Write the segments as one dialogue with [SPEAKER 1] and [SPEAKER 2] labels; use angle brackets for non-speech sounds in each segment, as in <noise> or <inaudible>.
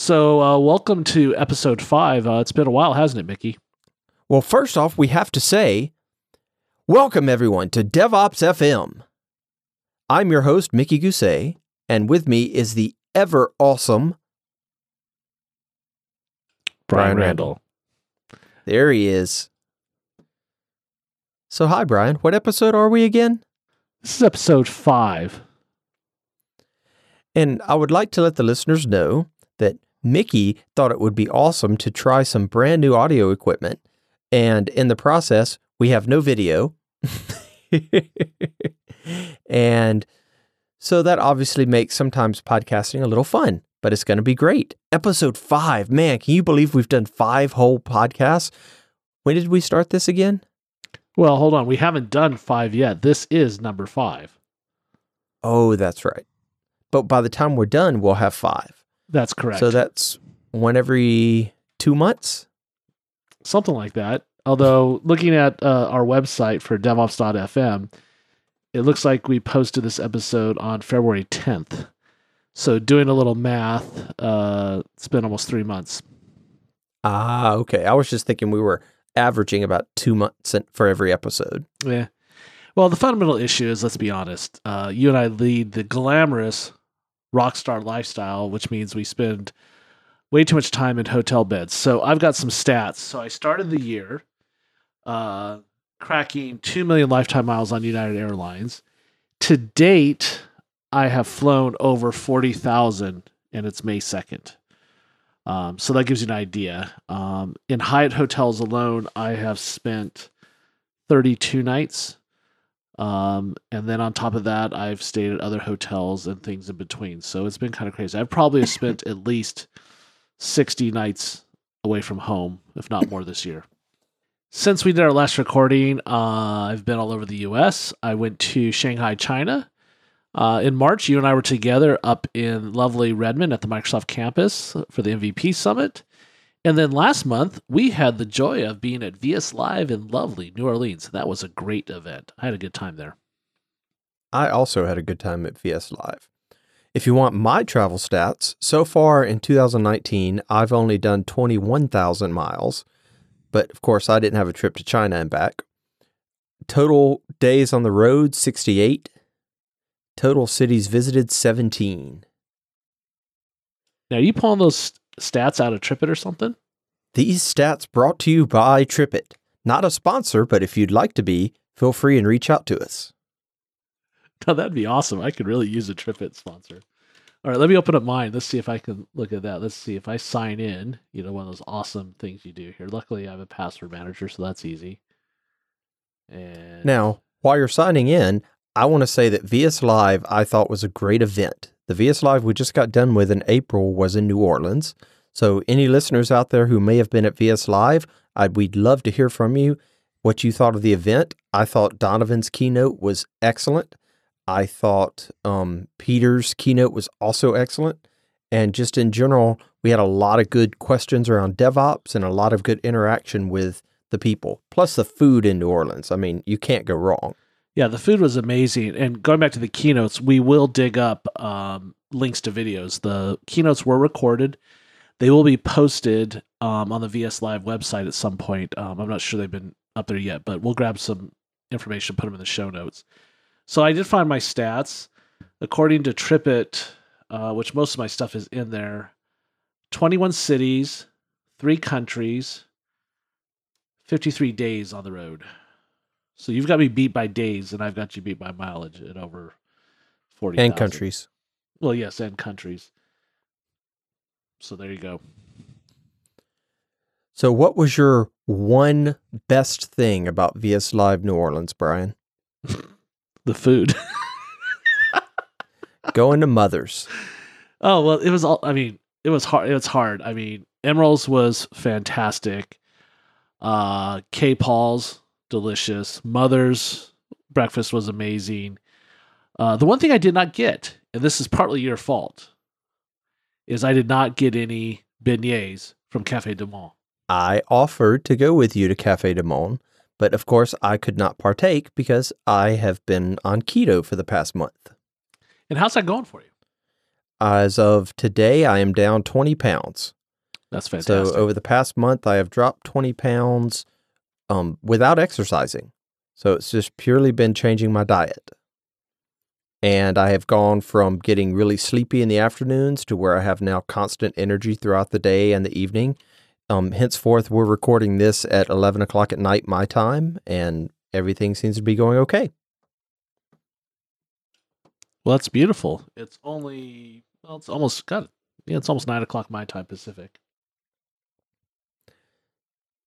[SPEAKER 1] So, uh, welcome to episode five. Uh, it's been a while, hasn't it, Mickey?
[SPEAKER 2] Well, first off, we have to say, welcome everyone to DevOps FM. I'm your host, Mickey Gousset, and with me is the ever awesome
[SPEAKER 1] Brian,
[SPEAKER 2] Brian
[SPEAKER 1] Randell.
[SPEAKER 2] There he is. So, hi, Brian. What episode are we again?
[SPEAKER 1] This is episode five.
[SPEAKER 2] And I would like to let the listeners know Mickey thought it would be awesome to try some brand new audio equipment. And in the process, we have no video. <laughs> and so that obviously makes sometimes podcasting a little fun, but it's going to be great. Episode five. Man, can you believe we've done five whole podcasts? When did we start this again?
[SPEAKER 1] Well, hold on. We haven't done five yet. This is number five.
[SPEAKER 2] Oh, that's right. But by the time we're done, we'll have five.
[SPEAKER 1] That's correct.
[SPEAKER 2] So that's one every two months.
[SPEAKER 1] Something like that. Although, looking at uh, our website for DevOps.fm, it looks like we posted this episode on February 10th. So, doing a little math, uh, it's been almost three months.
[SPEAKER 2] Ah, okay. I was just thinking we were averaging about two months for every episode.
[SPEAKER 1] Yeah. Well, the fundamental issue is let's be honest. Uh, you and I lead the glamorous rock star lifestyle, which means we spend way too much time in hotel beds. So I've got some stats. So I started the year uh, cracking 2 million lifetime miles on United Airlines. To date, I have flown over 40,000 and it's May 2nd. Um, so that gives you an idea. Um, in Hyatt hotels alone, I have spent 32 nights. Um, and then on top of that, I've stayed at other hotels and things in between. So it's been kind of crazy. I've probably spent at least 60 nights away from home, if not more this year. Since we did our last recording, uh, I've been all over the US. I went to Shanghai, China. Uh, in March, you and I were together up in lovely Redmond at the Microsoft campus for the MVP Summit. And then last month, we had the joy of being at VS Live in lovely New Orleans. That was a great event. I had a good time there.
[SPEAKER 2] I also had a good time at VS Live. If you want my travel stats, so far in 2019, I've only done 21,000 miles. But of course, I didn't have a trip to China and back. Total days on the road, 68. Total cities visited, 17.
[SPEAKER 1] Now, you pulling those stats out of Tripit or something?
[SPEAKER 2] These stats brought to you by Tripit. Not a sponsor, but if you'd like to be, feel free and reach out to us. <laughs>
[SPEAKER 1] Now, that'd be awesome. I could really use a Tripit sponsor. All right, let me open up mine. Let's see if I can look at that. Let's see if I sign in. You know, one of those awesome things you do here. Luckily, I have a password manager, so that's easy. And
[SPEAKER 2] Now, while you're signing in, I want to say that VS Live I thought was a great event. The VS Live we just got done with in April was in New Orleans. So, any listeners out there who may have been at VS Live, I'd, we'd love to hear from you what you thought of the event. I thought Donovan's keynote was excellent. I thought um, Peter's keynote was also excellent. And just in general, we had a lot of good questions around DevOps and a lot of good interaction with the people. Plus the food in New Orleans. I mean, you can't go wrong.
[SPEAKER 1] Yeah, the food was amazing. And going back to the keynotes, we will dig up um, links to videos. The keynotes were recorded. They will be posted um, on the VS Live website at some point. Um, I'm not sure they've been up there yet, but we'll grab some information, put them in the show notes. So I did find my stats. According to Tripit, uh, which most of my stuff is in there, 21 cities, three countries, 53 days on the road. So you've got me beat by days, and I've got you beat by mileage at over 40
[SPEAKER 2] And countries.
[SPEAKER 1] Well, yes, and countries. So there you go.
[SPEAKER 2] So, what was your one best thing about VS Live New Orleans, Brian? <laughs>
[SPEAKER 1] The food. <laughs>
[SPEAKER 2] Going to Mother's.
[SPEAKER 1] oh well, it was all. I mean, it was hard. It was hard. I mean, Emeril's was fantastic. Uh, K Paul's delicious. Mother's breakfast was amazing. Uh, the one thing I did not get, and this is partly your fault, is I did not get any beignets from Cafe du Monde.
[SPEAKER 2] I offered to go with you to Cafe du Monde, but of course I could not partake because I have been on keto for the past month.
[SPEAKER 1] And how's that going for you?
[SPEAKER 2] As of today, I am down 20 pounds.
[SPEAKER 1] That's fantastic.
[SPEAKER 2] So over the past month, I have dropped 20 pounds um, without exercising. So it's just purely been changing my diet. And I have gone from getting really sleepy in the afternoons to where I have now constant energy throughout the day and the evening. Um, henceforth, we're recording this at 11 o'clock at night, my time, and everything seems to be going okay.
[SPEAKER 1] well, that's beautiful. It's only well, it's almost got yeah, it's almost nine o'clock my time Pacific.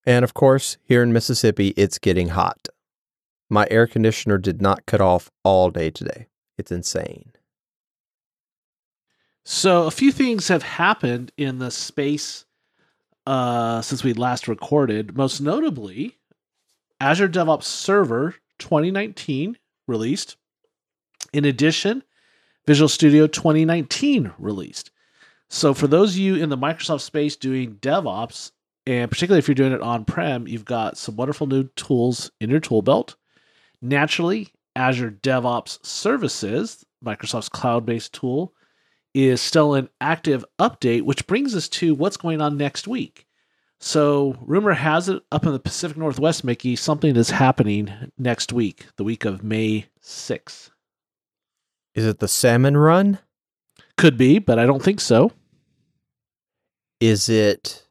[SPEAKER 2] And of course, here in Mississippi, it's getting hot. My air conditioner did not cut off all day today. It's insane.
[SPEAKER 1] So a few things have happened in the space uh, since we last recorded. Most notably, Azure DevOps Server 2019 released. In addition, Visual Studio 2019 released. So for those of you in the Microsoft space doing DevOps, and particularly if you're doing it on-prem, you've got some wonderful new tools in your tool belt. Naturally, Azure DevOps Services, Microsoft's cloud-based tool, is still an active update, which brings us to what's going on next week. So, rumor has it up in the Pacific Northwest, Mickey, something is happening next week, the week of May 6th.
[SPEAKER 2] Is it the salmon run?
[SPEAKER 1] Could be, but I don't think so.
[SPEAKER 2] Is it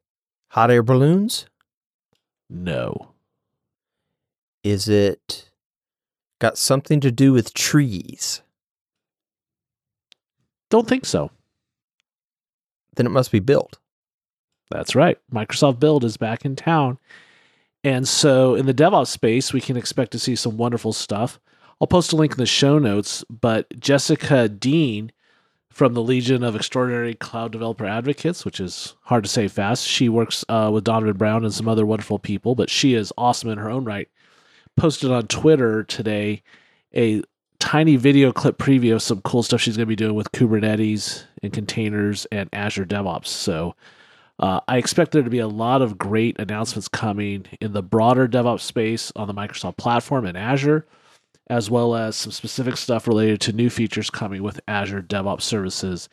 [SPEAKER 2] hot air balloons?
[SPEAKER 1] No.
[SPEAKER 2] Is it got something to do with trees?
[SPEAKER 1] Don't think so.
[SPEAKER 2] Then it must be Build.
[SPEAKER 1] That's right. Microsoft Build is back in town. And so in the DevOps space, we can expect to see some wonderful stuff. I'll post a link in the show notes, but Jessica Dean from the Legion of Extraordinary Cloud Developer Advocates, which is hard to say fast, she works uh, with Donovan Brown and some other wonderful people, but she is awesome in her own right. Posted on Twitter today a tiny video clip preview of some cool stuff she's going to be doing with Kubernetes and containers and Azure DevOps. So uh, I expect there to be a lot of great announcements coming in the broader DevOps space on the Microsoft platform and Azure, as well as some specific stuff related to new features coming with Azure DevOps services.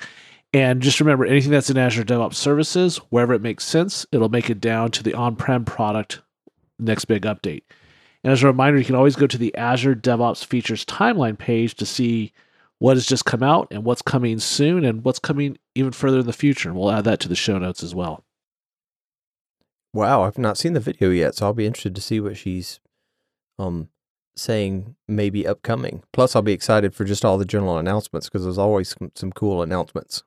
[SPEAKER 1] And just remember, anything that's in Azure DevOps services, wherever it makes sense, it'll make it down to the on prem product next big update. And as a reminder, you can always go to the Azure DevOps features timeline page to see what has just come out and what's coming soon and what's coming even further in the future. We'll add that to the show notes as well.
[SPEAKER 2] Wow, I've not seen the video yet, so I'll be interested to see what she's um saying maybe upcoming. Plus, I'll be excited for just all the general announcements because there's always some, some cool announcements.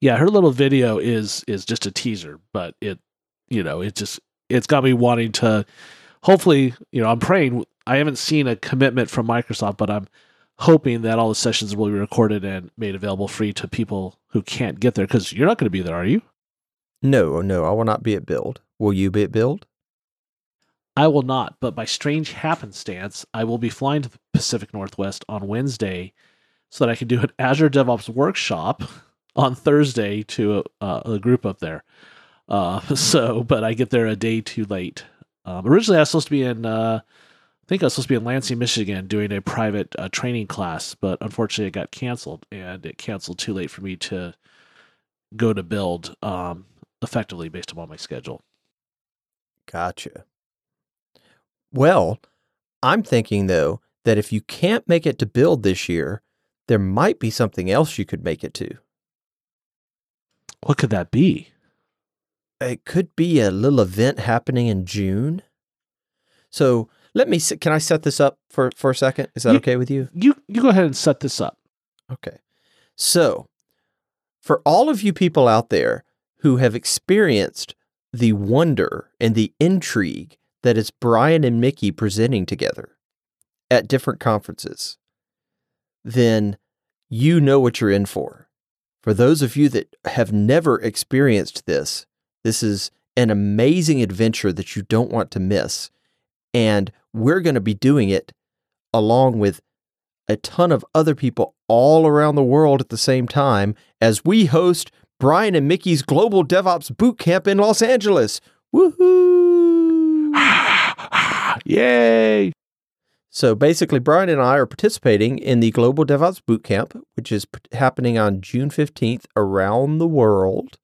[SPEAKER 1] Yeah, her little video is is just a teaser, but it you know, it just it's got me wanting to hopefully, you know, I'm praying I haven't seen a commitment from Microsoft, but I'm hoping that all the sessions will be recorded and made available free to people who can't get there because you're not going to be there, are you?
[SPEAKER 2] No, no, I will not be at Build. Will you be at Build?
[SPEAKER 1] I will not, but by strange happenstance, I will be flying to the Pacific Northwest on Wednesday so that I can do an Azure DevOps workshop on Thursday to a, a group up there. Uh, <laughs> so, but I get there a day too late. Um, originally, I was supposed to be in, uh, I think I was supposed to be in Lansing, Michigan, doing a private uh, training class, but unfortunately, it got canceled, and it canceled too late for me to go to build um, effectively based upon my schedule.
[SPEAKER 2] Gotcha. Well, I'm thinking though that if you can't make it to build this year, there might be something else you could make it to.
[SPEAKER 1] What could that be?
[SPEAKER 2] It could be a little event happening in June. So let me. Can I set this up for for a second? Is that
[SPEAKER 1] You-
[SPEAKER 2] okay with you?
[SPEAKER 1] You you go ahead and set this up.
[SPEAKER 2] Okay. So, for all of you people out there who have experienced the wonder and the intrigue that is Brian and Mickey presenting together at different conferences, then you know what you're in for. For those of you that have never experienced this, this is an amazing adventure that you don't want to miss. And we're going to be doing it along with a ton of other people all around the world at the same time as we host Brian and Mickey's Global DevOps Boot Camp in Los Angeles. Woohoo! <sighs>
[SPEAKER 1] Yay!
[SPEAKER 2] So basically, Brian and I are participating in the Global DevOps Bootcamp, which is p- happening on June 15th around the world.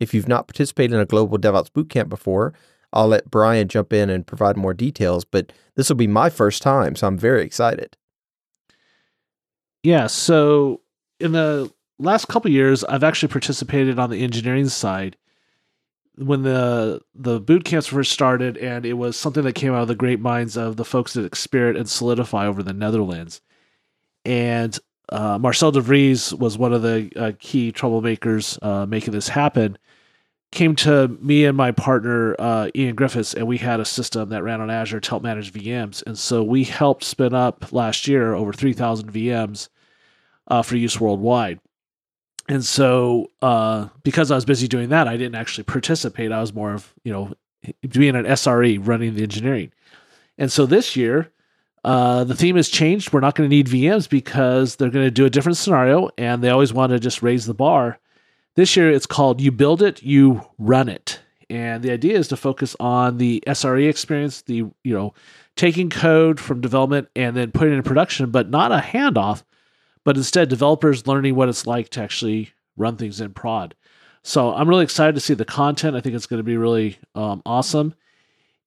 [SPEAKER 2] If you've not participated in a Global DevOps Bootcamp before, I'll let Brian jump in and provide more details, but this will be my first time, so I'm very excited.
[SPEAKER 1] Yeah, so in the last couple years, I've actually participated on the engineering side when the the boot camps first started, and it was something that came out of the great minds of the folks at Xpirit and Solidify over the Netherlands. And uh, Marcel de Vries was one of the uh, key troublemakers uh, making this happen. Came to me and my partner uh, Ian Griffiths, and we had a system that ran on Azure to help manage VMs. And so we helped spin up last year over 3,000 VMs uh, for use worldwide and so uh, because I was busy doing that, I didn't actually participate. I was more of you know being an SRE running the engineering. And so this year, uh, the theme has changed. We're not going to need VMs because they're going to do a different scenario, and they always want to just raise the bar. This year, it's called "You Build It, You Run It," and the idea is to focus on the SRE experience, the you know taking code from development and then putting it in production, but not a handoff but instead developers learning what it's like to actually run things in prod. So I'm really excited to see the content. I think it's going to be really um, awesome.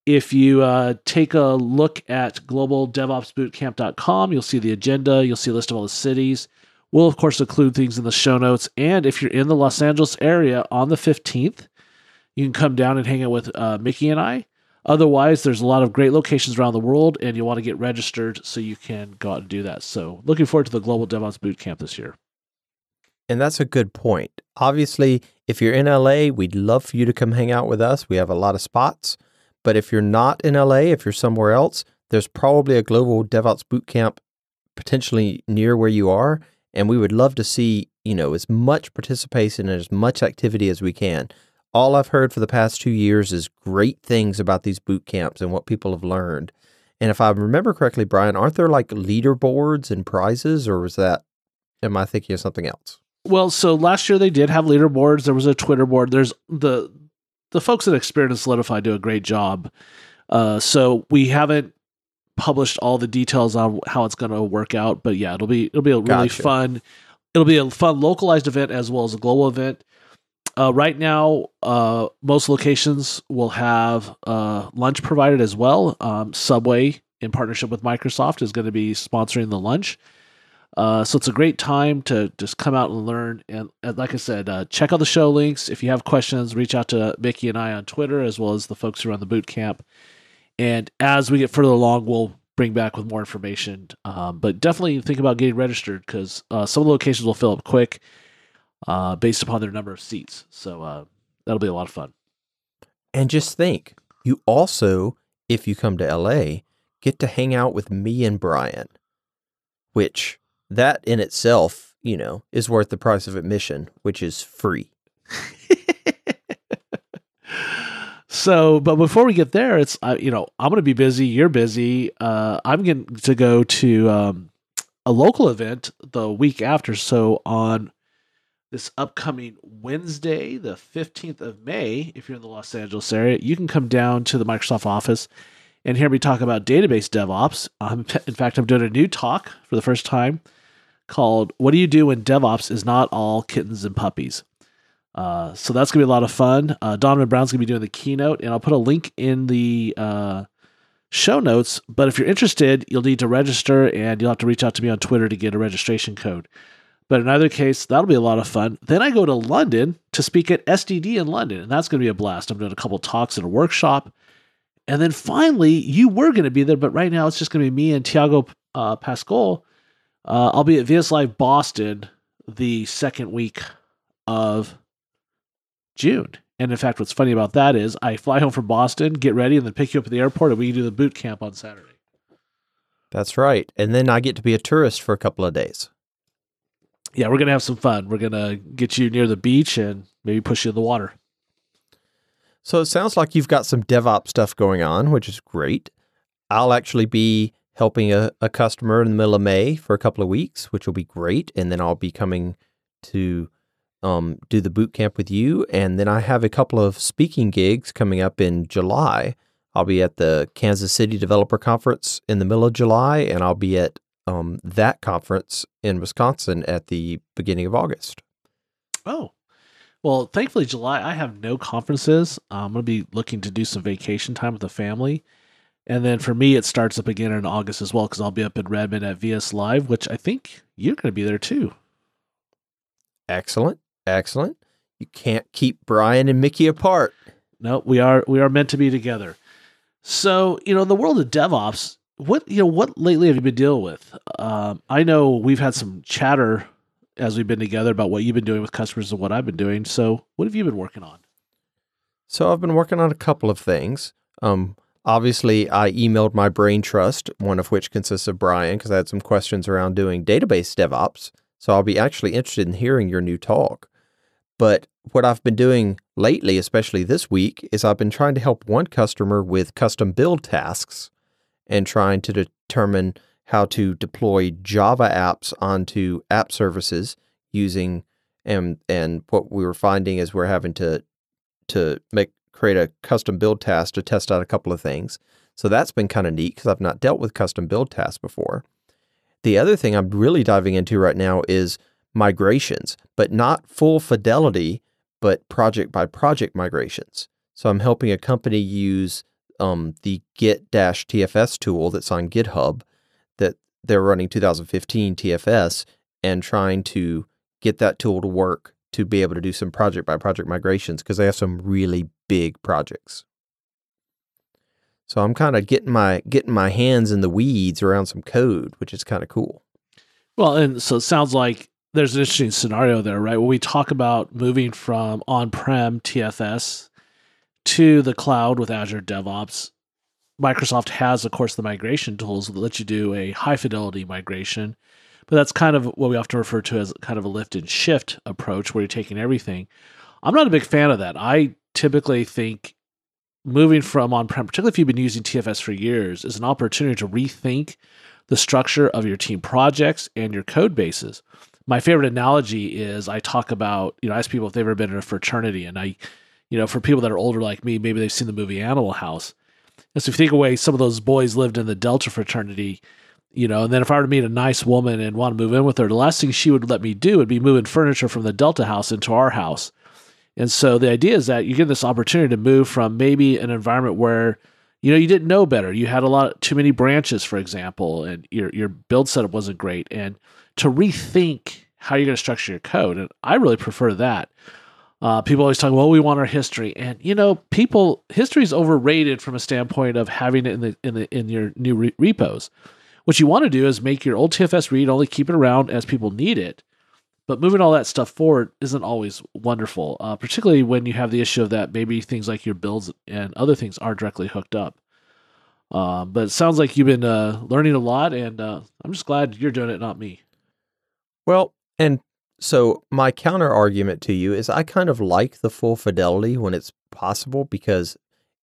[SPEAKER 1] If you uh, take a look at globaldevopsbootcamp.com, you'll see the agenda, you'll see a list of all the cities. We'll, of course, include things in the show notes. And if you're in the Los Angeles area on the 15th, you can come down and hang out with uh, Mickey and I. Otherwise, there's a lot of great locations around the world, and you want to get registered so you can go out and do that. So, looking forward to the Global DevOps Bootcamp this year.
[SPEAKER 2] And that's a good point. Obviously, if you're in LA, we'd love for you to come hang out with us. We have a lot of spots. But if you're not in LA, if you're somewhere else, there's probably a Global DevOps Bootcamp potentially near where you are. And we would love to see, you know, as much participation and as much activity as we can all I've heard for the past two years is great things about these boot camps and what people have learned. And if I remember correctly, Brian, aren't there like leaderboards and prizes, or was that, am I thinking of something else?
[SPEAKER 1] Well, so last year they did have leaderboards. There was a Twitter board. There's the the folks at Experience Solidify do a great job. Uh, so we haven't published all the details on how it's going to work out, but yeah, it'll be it'll be a really gotcha. fun. It'll be a fun localized event as well as a global event. Uh, right now, uh, most locations will have uh, lunch provided as well. Um, Subway, in partnership with Microsoft, is going to be sponsoring the lunch. Uh, so it's a great time to just come out and learn. And, and like I said, uh, check out the show links. If you have questions, reach out to Mickey and I on Twitter, as well as the folks who run the boot camp. And as we get further along, we'll bring back with more information. Um, but definitely think about getting registered because uh, some of the locations will fill up quick uh, based upon their number of seats. So uh, that'll be a lot of fun.
[SPEAKER 2] And just think, you also, if you come to LA, get to hang out with me and Brian, which that in itself, you know, is worth the price of admission, which is free. <laughs>
[SPEAKER 1] so, but before we get there, it's uh, you know I'm going to be busy. You're busy. Uh, I'm going to go to um, a local event the week after. So on this upcoming Wednesday, the 15th of May, if you're in the Los Angeles area, you can come down to the Microsoft office and hear me talk about database DevOps. Um, in fact, I'm doing a new talk for the first time called What Do You Do When DevOps Is Not All Kittens and Puppies? Uh, so that's going to be a lot of fun. Uh, Donovan Brown's going to be doing the keynote, and I'll put a link in the uh, show notes. But if you're interested, you'll need to register, and you'll have to reach out to me on Twitter to get a registration code. But in either case, that'll be a lot of fun. Then I go to London to speak at SDD in London, and that's going to be a blast. I'm doing a couple talks and a workshop. And then finally, you were going to be there, but right now it's just going to be me and Tiago uh, Pascoal. Uh, I'll be at VS Live Boston the second week of June. And in fact, what's funny about that is I fly home from Boston, get ready, and then pick you up at the airport, and we do the boot camp on Saturday.
[SPEAKER 2] That's right. And then I get to be a tourist for a couple of days
[SPEAKER 1] yeah, we're gonna have some fun. We're gonna get you near the beach and maybe push you in the water.
[SPEAKER 2] So it sounds like you've got some DevOps stuff going on, which is great. I'll actually be helping a, a customer in the middle of May for a couple of weeks, which will be great. And then I'll be coming to um, do the boot camp with you. And then I have a couple of speaking gigs coming up in July. I'll be at the Kansas City Developer Conference in the middle of July, and I'll be at um, that conference in Wisconsin at the beginning of August.
[SPEAKER 1] Oh, well, thankfully, July, I have no conferences. I'm going to be looking to do some vacation time with the family. And then for me, it starts up again in August as well because I'll be up in Redmond at VS Live, which I think you're going to be there too.
[SPEAKER 2] Excellent. Excellent. You can't keep Brian and Mickey apart.
[SPEAKER 1] No, we are we are meant to be together. So, you know, the world of DevOps, what you know, what lately have you been dealing with? Um, I know we've had some chatter as we've been together about what you've been doing with customers and what I've been doing. So, what have you been working on?
[SPEAKER 2] So, I've been working on a couple of things. Um, obviously, I emailed my brain trust, one of which consists of Brian, because I had some questions around doing database DevOps. So, I'll be actually interested in hearing your new talk. But what I've been doing lately, especially this week, is I've been trying to help one customer with custom build tasks and trying to determine how to deploy Java apps onto app services using and and what we were finding is we're having to to make create a custom build task to test out a couple of things. So that's been kind of neat because I've not dealt with custom build tasks before. The other thing I'm really diving into right now is migrations, but not full fidelity, but project by project migrations. So I'm helping a company use um, the Git TFS tool that's on GitHub that they're running 2015 TFS and trying to get that tool to work to be able to do some project by project migrations because they have some really big projects. So I'm kind of getting my getting my hands in the weeds around some code, which is kind of cool.
[SPEAKER 1] Well, and so it sounds like there's an interesting scenario there, right? When we talk about moving from on-prem TFS to the cloud with Azure DevOps, Microsoft has, of course, the migration tools that let you do a high fidelity migration. But that's kind of what we often refer to as kind of a lift and shift approach where you're taking everything. I'm not a big fan of that. I typically think moving from on prem, particularly if you've been using TFS for years, is an opportunity to rethink the structure of your team projects and your code bases. My favorite analogy is I talk about, you know, I ask people if they've ever been in a fraternity, and I, you know, for people that are older like me, maybe they've seen the movie Animal House. And so if you think away, some of those boys lived in the Delta fraternity, you know, and then if I were to meet a nice woman and want to move in with her, the last thing she would let me do would be moving furniture from the Delta house into our house. And so the idea is that you get this opportunity to move from maybe an environment where you know you didn't know better. You had a lot too many branches, for example, and your your build setup wasn't great, and to rethink how you're going to structure your code. And I really prefer that. Uh, people always talk, well, we want our history, and you know, people history is overrated from a standpoint of having it in the in the in your new re- repos. What you want to do is make your old TFS read only, keep it around as people need it. But moving all that stuff forward isn't always wonderful, uh, particularly when you have the issue of that maybe things like your builds and other things are directly hooked up. Um, but it sounds like you've been uh, learning a lot, and uh, I'm just glad you're doing it, not me.
[SPEAKER 2] Well, and so my counter argument to you is I kind of like the full fidelity when it's possible because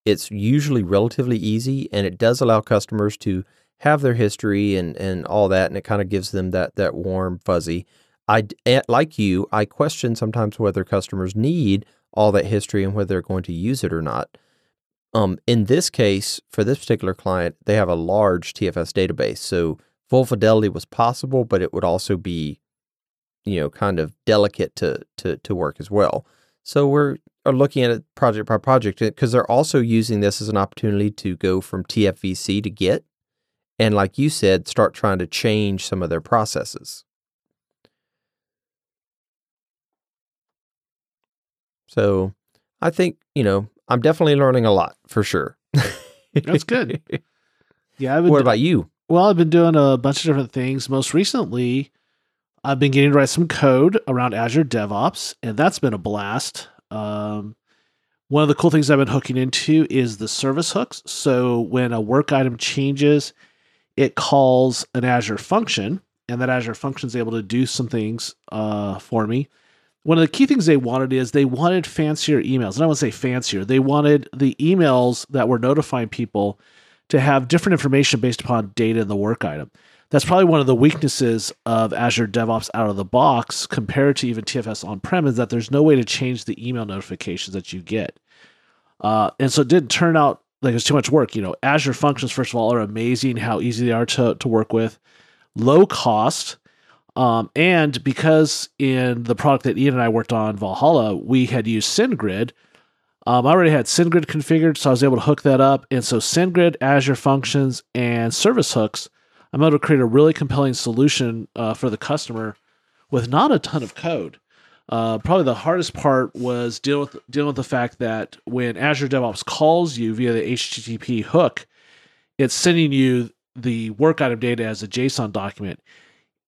[SPEAKER 2] it's usually relatively easy and it does allow customers to have their history and, and all that and it kind of gives them that that warm fuzzy. I eh, like you, I question sometimes whether customers need all that history and whether they're going to use it or not. Um, in this case, for this particular client, they have a large TFS database, so full fidelity was possible, but it would also be you know kind of delicate to to to work as well. So we're are looking at it project by project eh, because they're also using this as an opportunity to go from TFVC to Git, and like you said, start trying to change some of their processes. So I think you know I'm definitely learning a lot for sure.
[SPEAKER 1] That's good. <laughs> Yeah.
[SPEAKER 2] What do- about you?
[SPEAKER 1] Well, I've been doing a bunch of different things. Most recently, I've been getting to write some code around Azure DevOps, and that's been a blast. Um, one of the cool things I've been hooking into is the service hooks. So when a work item changes, it calls an Azure function, and that Azure function is able to do some things uh, for me. One of the key things they wanted is they wanted fancier emails. And I won't say fancier, they wanted the emails that were notifying people to have different information based upon data in the work item that's probably one of the weaknesses of Azure DevOps out of the box compared to even TFS on prem is that there's no way to change the email notifications that you get. Uh, and so it didn't turn out like it's too much work. You know, Azure functions, first of all, are amazing how easy they are to, to work with, low cost. Um, and because in the product that Ian and I worked on, Valhalla, we had used SendGrid, um, I already had SendGrid configured, so I was able to hook that up. And so SendGrid, Azure Functions, and Service Hooks, I'm able to create a really compelling solution uh, for the customer with not a ton of code. Uh, probably the hardest part was dealing with dealing with the fact that when Azure DevOps calls you via the HTTP hook, it's sending you the work item data as a JSON document.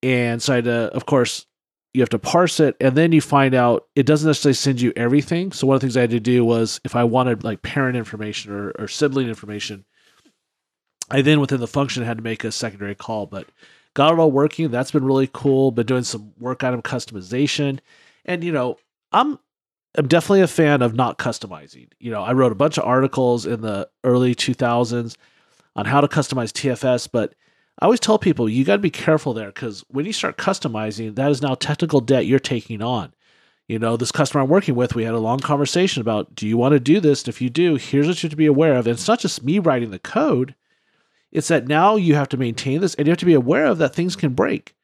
[SPEAKER 1] And so I had to, of course, you have to parse it and then you find out it doesn't necessarily send you everything. So one of the things I had to do was if I wanted like parent information or, or sibling information, I then within the function had to make a secondary call, but got it all working. That's been really cool. Been doing some work item customization. And you know, I'm I'm definitely a fan of not customizing. You know, I wrote a bunch of articles in the early 2000s on how to customize TFS, but I always tell people you got to be careful there because when you start customizing, that is now technical debt you're taking on. You know, this customer I'm working with, we had a long conversation about do you want to do this? And if you do, here's what you have to be aware of. And it's not just me writing the code, it's that now you have to maintain this and you have to be aware of that things can break.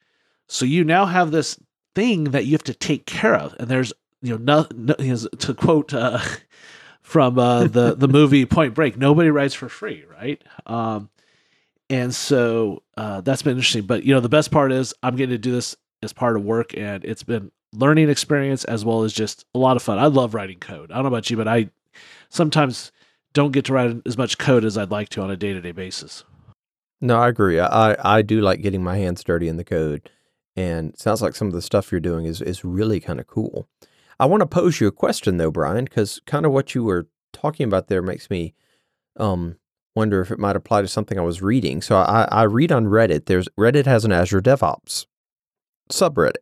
[SPEAKER 1] So you now have this thing that you have to take care of. And there's, you know, no, no to quote uh, <laughs> from uh, the, the <laughs> movie Point Break, nobody writes for free, right? Um, and so uh, that's been interesting. But you know, the best part is I'm getting to do this as part of work, and it's been learning experience as well as just a lot of fun. I love writing code. I don't know about you, but I sometimes don't get to write as much code as I'd like to on a day to day basis.
[SPEAKER 2] No, I agree. I, I do like getting my hands dirty in the code, and sounds like some of the stuff you're doing is is really kind of cool. I want to pose you a question though, Brian, because kind of what you were talking about there makes me um, wonder if it might apply to something I was reading. So I, I read on Reddit. There's Reddit has an Azure DevOps subreddit.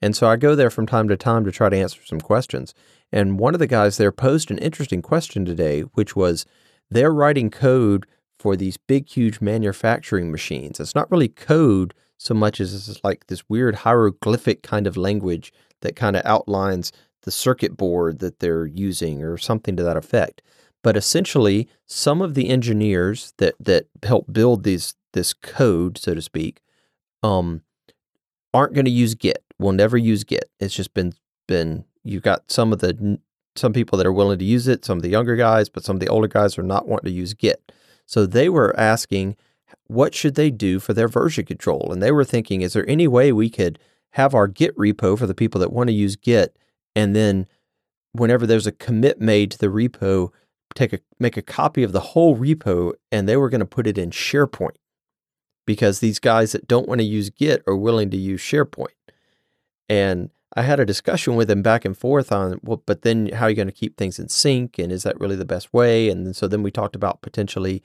[SPEAKER 2] And so I go there from time to time to try to answer some questions. And one of the guys there posed an interesting question today, which was they're writing code for these big, huge manufacturing machines. It's not really code so much as it's like this weird hieroglyphic kind of language that kind of outlines the circuit board that they're using or something to that effect. But essentially, some of the engineers that that help build these this code, so to speak, um, aren't going to use Git. We'll never use Git. It's just been been you've got some of the some people that are willing to use it, some of the younger guys, but some of the older guys are not wanting to use Git. So they were asking, what should they do for their version control? And they were thinking, is there any way we could have our Git repo for the people that want to use Git, and then whenever there's a commit made to the repo, take a make a copy of the whole repo and they were going to put it in SharePoint because these guys that don't want to use Git are willing to use SharePoint. And I had a discussion with him back and forth on well, but then how are you going to keep things in sync and is that really the best way? And so then we talked about potentially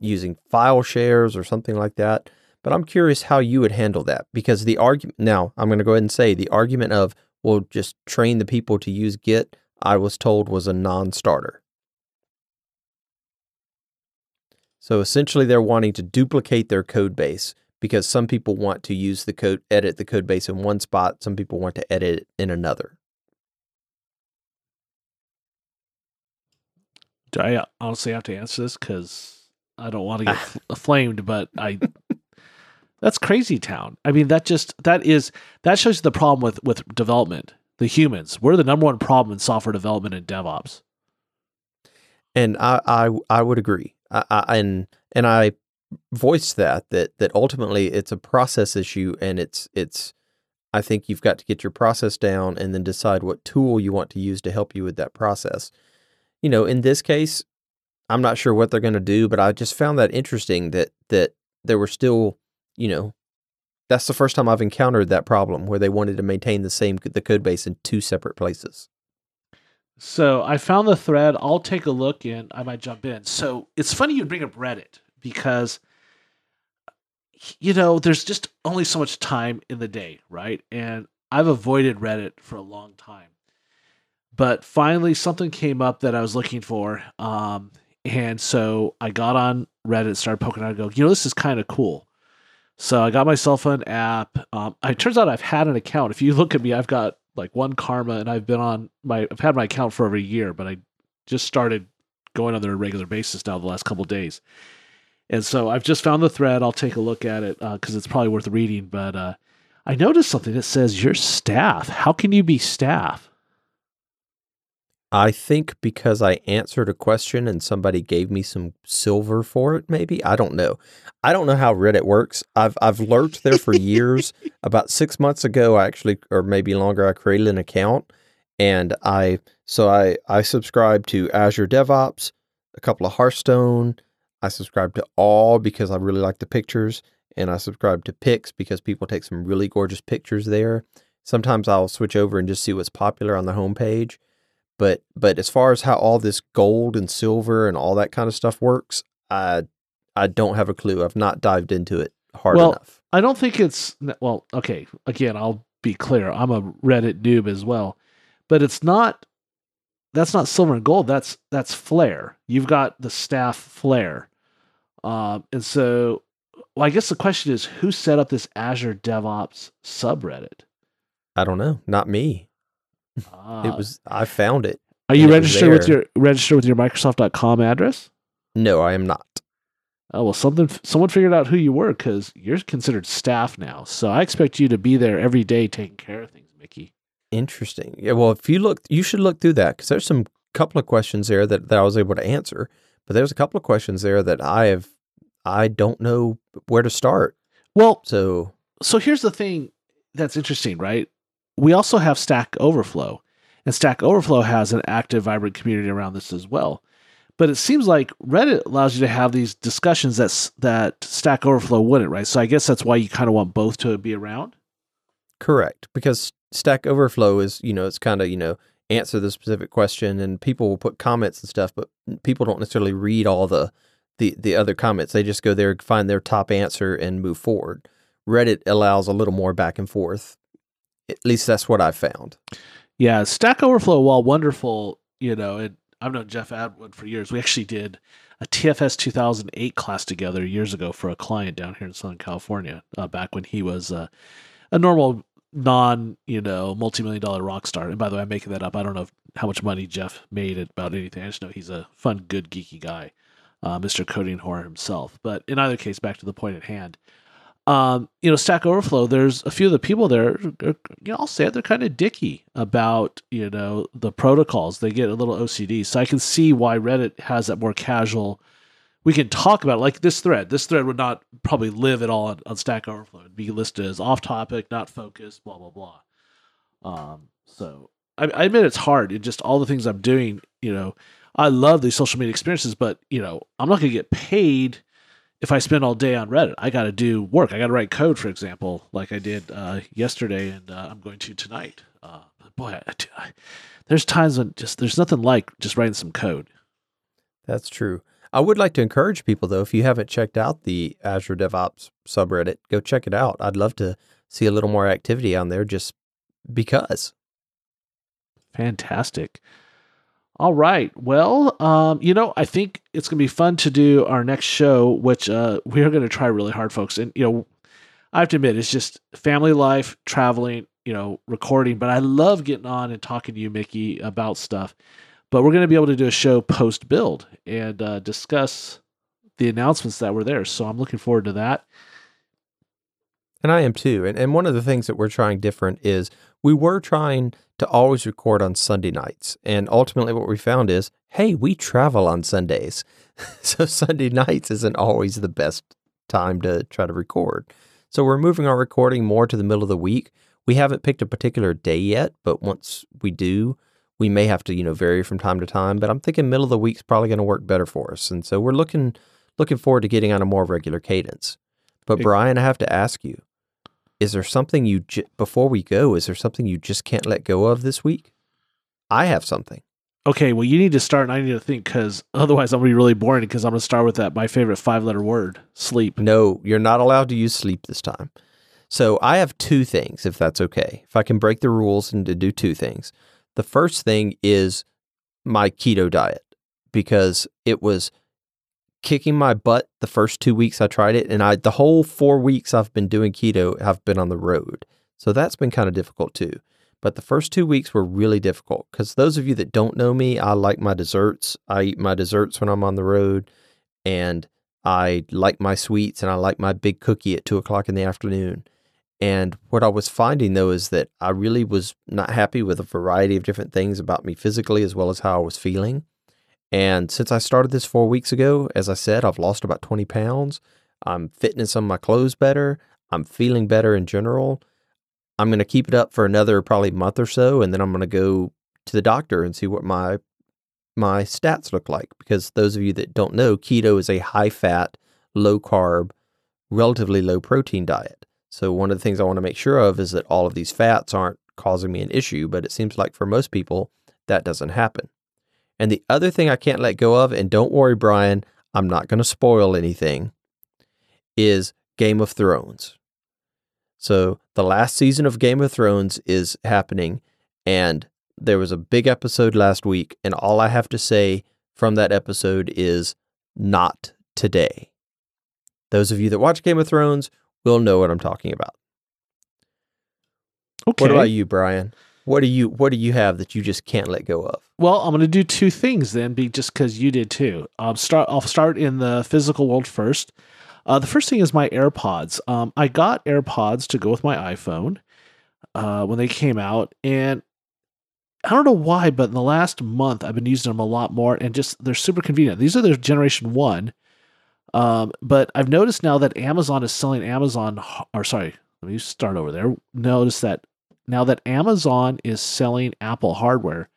[SPEAKER 2] using file shares or something like that. But I'm curious how you would handle that because the argument now I'm going to go ahead and say the argument of well just train the people to use Git I was told was a non-starter. So essentially, they're wanting to duplicate their code base because some people want to use the code, edit the code base in one spot. Some people want to edit it in another.
[SPEAKER 1] Do I honestly have to answer this? Because I don't want to get ah. flamed, but I. <laughs> That's crazy town. I mean, that just that is that shows you the problem with with development. The humans, we're the number one problem in software development and DevOps.
[SPEAKER 2] And I I, I would agree. I, I, and and I voiced that that that ultimately it's a process issue, and it's it's. I think you've got to get your process down and then decide what tool you want to use to help you with that process. You know, in this case, I'm not sure what they're going to do, but I just found that interesting that that there were still, you know, that's the first time I've encountered that problem where they wanted to maintain the same the code base in two separate places.
[SPEAKER 1] So I found the thread. I'll take a look and I might jump in. So it's funny you bring up Reddit because you know there's just only so much time in the day, right? And I've avoided Reddit for a long time. But finally something came up that I was looking for. Um, and so I got on Reddit, started poking around, go, you know, this is kind of cool. So I got myself an app. Um, it turns out I've had an account. If you look at me, I've got like one karma and I've been on my I've had my account for over a year, but I just started going on there a regular basis now the last couple days. And so I've just found the thread. I'll take a look at it because uh, it's probably worth reading. But uh, I noticed something that says you're staff. How can you be staff?
[SPEAKER 2] I think because I answered a question and somebody gave me some silver for it, maybe. I don't know. I don't know how Reddit works. I've I've lurked there for years. <laughs> About six months ago, I actually, or maybe longer, I created an account and I so I I subscribe to Azure DevOps, a couple of Hearthstone. I subscribe to all because I really like the pictures, and I subscribe to Pix because people take some really gorgeous pictures there. Sometimes I'll switch over and just see what's popular on the homepage but but as far as how all this gold and silver and all that kind of stuff works, I I don't have a clue. I've not dived into it hard
[SPEAKER 1] well,
[SPEAKER 2] enough.
[SPEAKER 1] I don't think it's well. Okay, again, I'll be clear. I'm a Reddit noob as well, but it's not. That's not silver and gold. That's that's flair. You've got the staff flair, um, and so well, I guess the question is, who set up this Azure DevOps subreddit?
[SPEAKER 2] I don't know. Not me.
[SPEAKER 1] Ah.
[SPEAKER 2] It was I found it.
[SPEAKER 1] Are you registered with your registered with your Microsoft.com address?
[SPEAKER 2] No, I am not.
[SPEAKER 1] Oh well, something someone figured out who you were because you're considered staff now. So I expect you to be there every day taking care of things, Mickey.
[SPEAKER 2] Interesting. Yeah. Well, if you look, you should look through that because there's some couple of questions there that, that I was able to answer, but there's a couple of questions there that I have I don't know where to start.
[SPEAKER 1] Well,
[SPEAKER 2] so
[SPEAKER 1] so here's the thing that's interesting, right? we also have Stack Overflow, and Stack Overflow has an active, vibrant community around this as well. But it seems like Reddit allows you to have these discussions that that Stack Overflow wouldn't, right? So I guess that's why you kind of want both to be around.
[SPEAKER 2] Correct, because Stack Overflow is, you know, it's kind of, you know, answer the specific question, and people will put comments and stuff, but people don't necessarily read all the the the other comments. They just go there, find their top answer, and move forward. Reddit allows a little more back and forth at least that's what I found.
[SPEAKER 1] Yeah, Stack Overflow, while wonderful, you know, and I've known Jeff Atwood for years. We actually did a TFS 2008 class together years ago for a client down here in Southern California, uh, back when he was uh, a normal, non, you know, multi-million dollar rock star. And by the way, I'm making that up. I don't know how much money Jeff made about anything. I just know he's a fun, good, geeky guy, uh, Mr. Coding Horror himself. But in either case, back to the point at hand um, you know, Stack Overflow, there's a few of the people there, are, you know, I'll say it, they're kind of dicky about, you know, the protocols. They get a little OCD. So I can see why Reddit has that more casual. We can talk about it, like this thread. This thread would not probably live at all on, on Stack Overflow. It'd be listed as off topic, not focused, blah, blah, blah. Um, so I, I admit it's hard. It just all the things I'm doing, you know, I love these social media experiences, but, you know, I'm not going to get paid if I spend all day on Reddit, I got to do work. I got to write code, for example, like I did uh, yesterday, and uh, I'm going to tonight. Uh, boy, I, I, there's times when just there's nothing like just writing some code.
[SPEAKER 2] That's true. I would like to encourage people, though, if you haven't checked out the Azure DevOps subreddit, go check it out. I'd love to see a little more activity on there, just because.
[SPEAKER 1] Fantastic. All right. Well, um, you know, I think it's going to be fun to do our next show, which uh, we are going to try really hard, folks. And, you know, I have to admit, it's just family life, traveling, you know, recording. But I love getting on and talking to you, Mickey, about stuff. But we're going to be able to do a show post build and uh, discuss the announcements that were there. So I'm looking forward to that.
[SPEAKER 2] And I am too. And, and one of the things that we're trying different is we were trying to always record on Sunday nights. And ultimately, what we found is hey, we travel on Sundays. <laughs> so Sunday nights isn't always the best time to try to record. So we're moving our recording more to the middle of the week. We haven't picked a particular day yet, but once we do, we may have to, you know, vary from time to time. But I'm thinking middle of the week's probably going to work better for us. And so we're looking looking forward to getting on a more regular cadence. But Brian, I have to ask you, is there something you j- before we go? Is there something you just can't let go of this week? I have something.
[SPEAKER 1] Okay, well, you need to start, and I need to think because <laughs> otherwise, I'm gonna be really boring. Because I'm gonna start with that my favorite five letter word, sleep.
[SPEAKER 2] No, you're not allowed to use sleep this time. So I have two things, if that's okay. If I can break the rules and to do two things. The first thing is my keto diet because it was kicking my butt the first two weeks I tried it, and I the whole four weeks I've been doing keto, I've been on the road, so that's been kind of difficult too. But the first two weeks were really difficult because those of you that don't know me, I like my desserts. I eat my desserts when I'm on the road, and I like my sweets and I like my big cookie at two o'clock in the afternoon. And what I was finding though is that I really was not happy with a variety of different things about me physically as well as how I was feeling. And since I started this four weeks ago, as I said, I've lost about 20 pounds. I'm fitting in some of my clothes better. I'm feeling better in general. I'm going to keep it up for another probably month or so, and then I'm going to go to the doctor and see what my my stats look like. Because those of you that don't know, keto is a high fat, low carb, relatively low protein diet. So one of the things I want to make sure of is that all of these fats aren't causing me an issue, but it seems like for most people that doesn't happen. And the other thing I can't let go of, and don't worry, Brian, I'm not going to spoil anything, is Game of Thrones. So the last season of Game of Thrones is happening, and there was a big episode last week, and all I have to say from that episode is not today. Those of you that watch Game of Thrones will know what I'm talking about.
[SPEAKER 1] Okay.
[SPEAKER 2] What about you, Brian? What do you what do you have that you just can't let go of?
[SPEAKER 1] Well, I'm going to do two things then, be just because you did too. Um, start. I'll start in the physical world first. Uh, the first thing is my AirPods. Um, I got AirPods to go with my iPhone uh, when they came out, and I don't know why, but in the last month I've been using them a lot more, and just they're super convenient. These are the generation one, um, but I've noticed now that Amazon is selling Amazon, or sorry, let me start over there. Notice that now that Amazon is selling Apple hardware,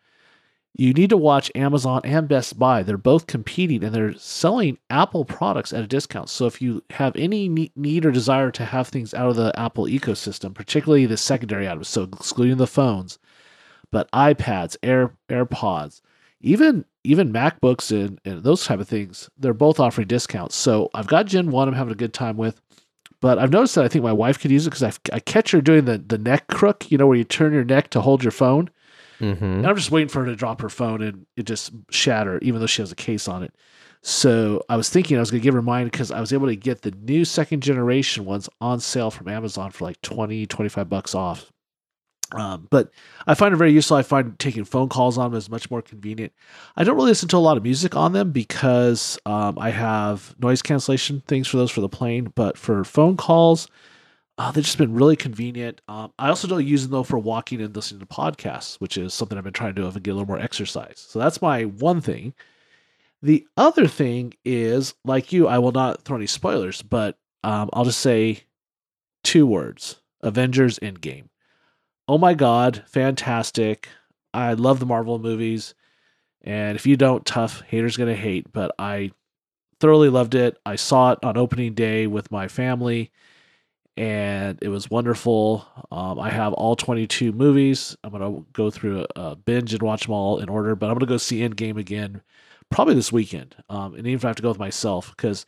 [SPEAKER 1] you need to watch Amazon and Best Buy. They're both competing and they're selling Apple products at a discount. So if you have any need or desire to have things out of the Apple ecosystem, particularly the secondary items, so excluding the phones, but iPads, Air AirPods, even even MacBooks and, and those type of things, they're both offering discounts. So I've got Gen 1 I'm having a good time with. But I've noticed that I think my wife could use it because I, I catch her doing the, the neck crook, you know, where you turn your neck to hold your phone.
[SPEAKER 2] Mm-hmm.
[SPEAKER 1] And I'm just waiting for her to drop her phone and it just shatter, even though she has a case on it. So I was thinking I was going to give her mine because I was able to get the new second generation ones on sale from Amazon for like 20, 25 bucks off. Um, but I find it very useful. I find taking phone calls on them is much more convenient. I don't really listen to a lot of music on them because um, I have noise cancellation things for those for the plane. But for phone calls, uh, they've just been really convenient. Um, I also don't use them though for walking and listening to podcasts, which is something I've been trying to do to get a little more exercise. So that's my one thing. The other thing is, like you, I will not throw any spoilers, but um, I'll just say two words: Avengers Endgame oh my god, fantastic. I love the Marvel movies. And if you don't, tough, haters gonna hate. But I thoroughly loved it. I saw it on opening day with my family, and it was wonderful. Um, I have all 22 movies. I'm gonna go through a, a, binge and watch them all in order. But I'm gonna go see Endgame again, probably this weekend. Um, and even if I have to go with myself, because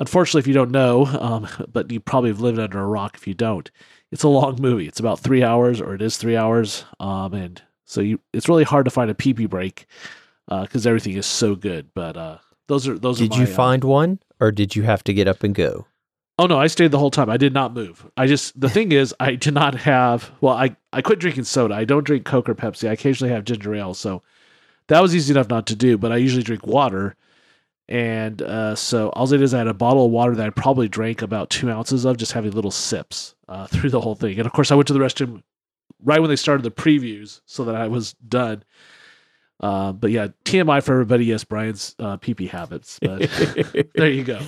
[SPEAKER 1] unfortunately, if you don't know, um, but you probably have lived under a rock if you don't it's a long movie. It's about three hours, or it is three hours. Um, and so you, it's really hard to find a pee pee break because uh, everything is so good. But uh, those are those.
[SPEAKER 2] Did
[SPEAKER 1] are my,
[SPEAKER 2] you find uh, one, or did you have to get up and go?
[SPEAKER 1] Oh no, I stayed the whole time. I did not move. I just the <laughs> thing is, I did not have. Well, I I quit drinking soda. I don't drink Coke or Pepsi. I occasionally have ginger ale, so that was easy enough not to do. But I usually drink water. And uh, so all it is, I had a bottle of water that I probably drank about two ounces of, just having little sips uh, <laughs> through the whole thing. And of course, I went to the restroom right when they started the previews, so that I was done. Uh, but yeah, TMI for everybody. Yes, Brian's uh, pee pee habits. But <laughs> there you go.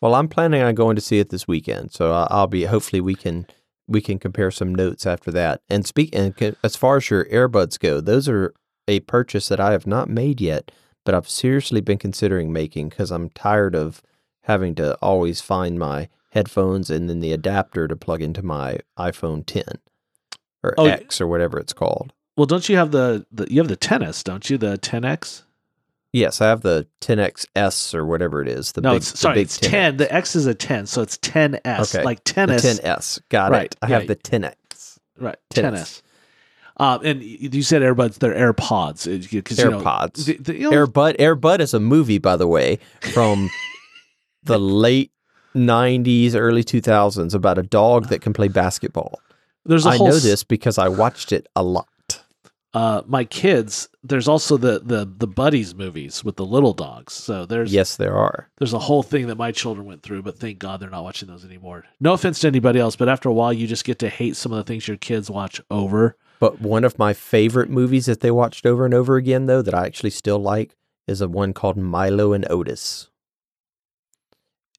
[SPEAKER 2] Well, I'm planning on going to see it this weekend, so I'll be. Hopefully, we can we can compare some notes after that. And speak and as far as your earbuds go, those are a purchase that I have not made yet but I've seriously been considering making because I'm tired of having to always find my headphones and then the adapter to plug into my iPhone 10 or oh, X or whatever it's called.
[SPEAKER 1] Well, don't you have the, the you have the 10s, don't you? The 10X?
[SPEAKER 2] Yes, I have the 10XS or whatever it is. The
[SPEAKER 1] no,
[SPEAKER 2] big,
[SPEAKER 1] it's, sorry,
[SPEAKER 2] big
[SPEAKER 1] it's 10. The X is a 10, so it's 10S. Okay. Like 10S.
[SPEAKER 2] The 10S. Got right. it. I have the 10X.
[SPEAKER 1] Right. 10S. 10S. Um, and you said AirBuds, they're AirPods.
[SPEAKER 2] AirPods. You know, the, the, Airbud, Airbud is a movie, by the way, from <laughs> the late 90s, early 2000s about a dog that can play basketball.
[SPEAKER 1] There's a
[SPEAKER 2] I
[SPEAKER 1] whole
[SPEAKER 2] know
[SPEAKER 1] s-
[SPEAKER 2] this because I watched it a lot.
[SPEAKER 1] uh my kids there's also the the the buddies movies with the little dogs so there's
[SPEAKER 2] Yes, there are.
[SPEAKER 1] there's a whole thing that my children went through but thank god they're not watching those anymore no offense to anybody else but after a while you just get to hate some of the things your kids watch over
[SPEAKER 2] But one of my favorite movies that they watched over and over again, though, that I actually still like, is a one called Milo and Otis.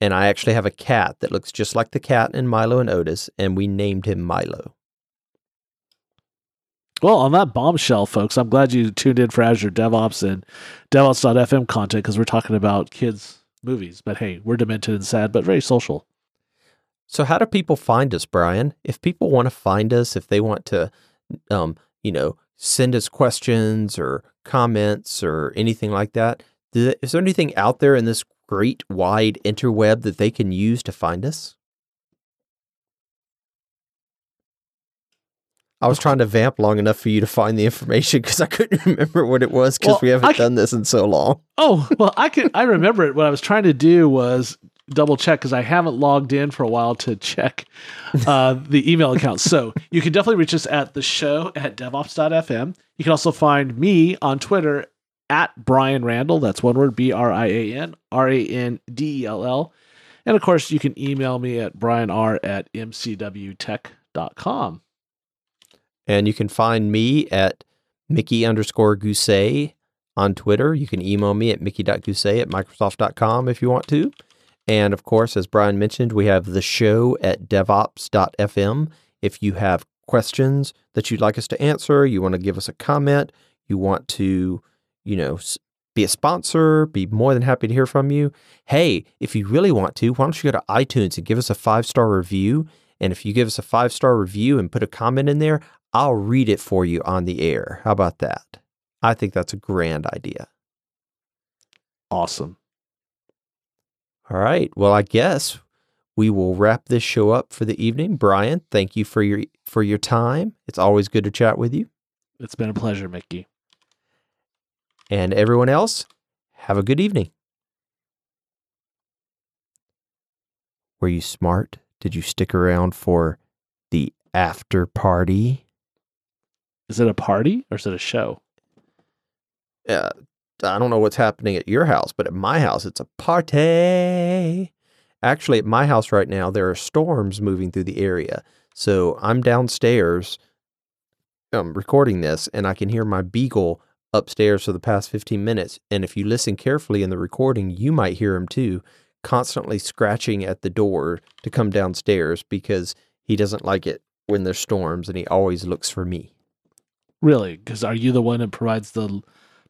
[SPEAKER 2] And I actually have a cat that looks just like the cat in Milo and Otis, and we named him Milo.
[SPEAKER 1] well on that bombshell folks i'm glad you tuned in for azure devops and devops.fm content because we're talking about kids movies but hey we're demented and sad but very social
[SPEAKER 2] So, how do people find us, Brian? If people want to find us, if they want to, um, you know, send us questions or comments or anything like that. Is there anything out there in this great wide interweb that they can use to find us? I was trying to vamp long enough for you to find the information because I couldn't <laughs> remember what it was because
[SPEAKER 1] Well,
[SPEAKER 2] we haven't
[SPEAKER 1] I c-
[SPEAKER 2] done this in so long.
[SPEAKER 1] Oh, well, I could I remember it. What I was trying to do was double check because I haven't logged in for a while to check uh, the email account. So you can definitely reach us at the show at devops.fm. You can also find me on Twitter at Brian Randell. That's one word B R I A N R A N D E L L. And of course, you can email me at brianr at mcwtech.com.
[SPEAKER 2] And you can find me at Mickey underscore Gousset on Twitter. You can email me at mickey.gousset at microsoft.com if you want to. And of course, as Brian mentioned, we have the show at devops.fm. If you have questions that you'd like us to answer, you want to give us a comment, you want to, you know, be a sponsor, be more than happy to hear from you. Hey, if you really want to, why don't you go to iTunes and give us a five star review? And if you give us a five star review and put a comment in there, I'll read it for you on the air. How about that? I think that's a grand idea.
[SPEAKER 1] Awesome.
[SPEAKER 2] All right. Well, I guess we will wrap this show up for the evening. Brian, thank you for your for your time. It's always good to chat with you.
[SPEAKER 1] It's been a pleasure, Mickey.
[SPEAKER 2] And everyone else, have a good evening. Were you smart? Did you stick around for the after party?
[SPEAKER 1] Is it a party or is it a show?
[SPEAKER 2] uh, I don't know what's happening at your house, but at my house, it's a party. Actually, at my house right now, there are storms moving through the area. So I'm downstairs um, recording this, and I can hear my beagle upstairs for the past 15 minutes. And if you listen carefully in the recording, you might hear him too, constantly scratching at the door to come downstairs because he doesn't like it when there's storms and he always looks for me.
[SPEAKER 1] Really? Because are you the one that provides the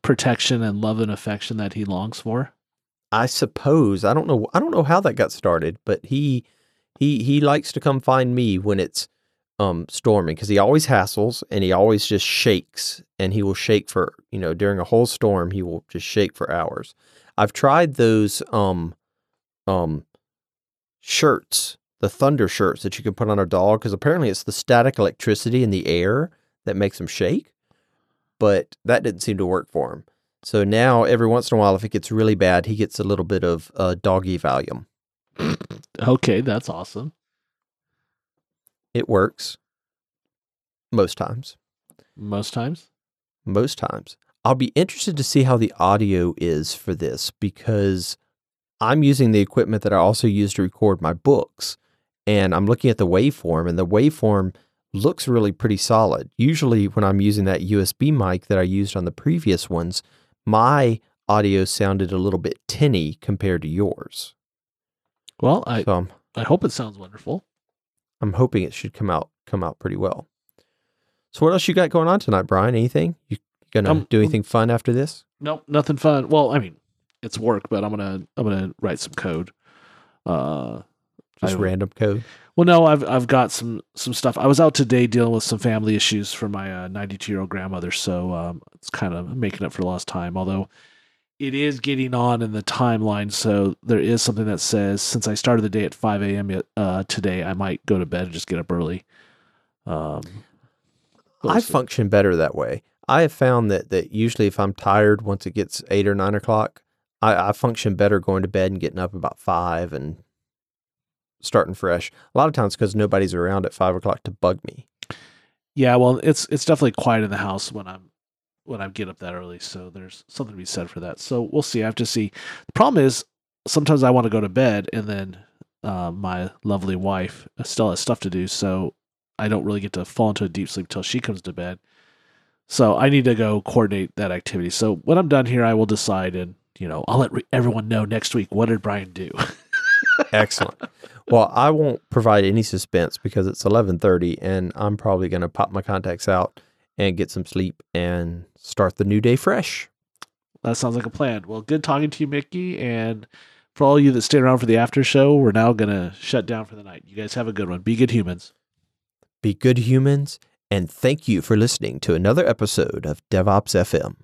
[SPEAKER 1] protection and love and affection that he longs for?
[SPEAKER 2] I suppose I don't know. I don't know how that got started, but he he he likes to come find me when it's um storming because he always hassles and he always just shakes and he will shake for you know during a whole storm he will just shake for hours. I've tried those um um shirts, the thunder shirts that you can put on a dog because apparently it's the static electricity in the air that makes them shake, but that didn't seem to work for him. So now, every once in a while, if it gets really bad, he gets a little bit of uh, doggy Valium.
[SPEAKER 1] Okay, that's awesome.
[SPEAKER 2] It works most times.
[SPEAKER 1] Most times.
[SPEAKER 2] Most times. I'll be interested to see how the audio is for this because I'm using the equipment that I also use to record my books. And I'm looking at the waveform, and the waveform looks really pretty solid. Usually, when I'm using that USB mic that I used on the previous ones, my audio sounded a little bit tinny compared to yours.
[SPEAKER 1] Well, I,
[SPEAKER 2] so I'm,
[SPEAKER 1] hope it sounds wonderful.
[SPEAKER 2] I'm hoping it should come out come out pretty well. So what else you got going on tonight, Brian? Anything? You gonna
[SPEAKER 1] Um,
[SPEAKER 2] do anything fun after this?
[SPEAKER 1] Nope, nothing fun. Well, I mean, it's work, but I'm gonna I'm gonna write some code. Uh,
[SPEAKER 2] Just
[SPEAKER 1] I-
[SPEAKER 2] random code.
[SPEAKER 1] Well, no, I've I've got some some stuff. I was out today dealing with some family issues for my 92 year old grandmother, so um, it's kind of making up for lost time. Although it is getting on in the timeline, so there is something that says since I started the day at 5 a.m. uh, today, I might go to bed and just get up early. Um,
[SPEAKER 2] I function better that way. I have found that that usually if I'm tired once it gets eight or nine o'clock, I, I function better going to bed and getting up about five and starting fresh. A lot of times because nobody's around at five o'clock to bug me.
[SPEAKER 1] Yeah, well, it's it's definitely quiet in the house when I'm when I get up that early. So there's something to be said for that. So we'll see. I have to see. The problem is sometimes I want to go to bed and then uh, my lovely wife still has stuff to do. So I don't really get to fall into a deep sleep till she comes to bed. So I need to go coordinate that activity. So when I'm done here, I will decide and you know I'll let re- everyone know next week what did Brian do. <laughs>
[SPEAKER 2] Excellent. Well, I won't provide any suspense because it's 11:30 and I'm probably going to pop my contacts out and get some sleep and start the new day fresh.
[SPEAKER 1] That sounds like a plan. Well, good talking to you, Mickey. And for all you that stay around for the after show, we're now going to shut down for the night. You guys have a good one. Be good humans.
[SPEAKER 2] Be good humans, and thank you for listening to another episode of DevOps FM.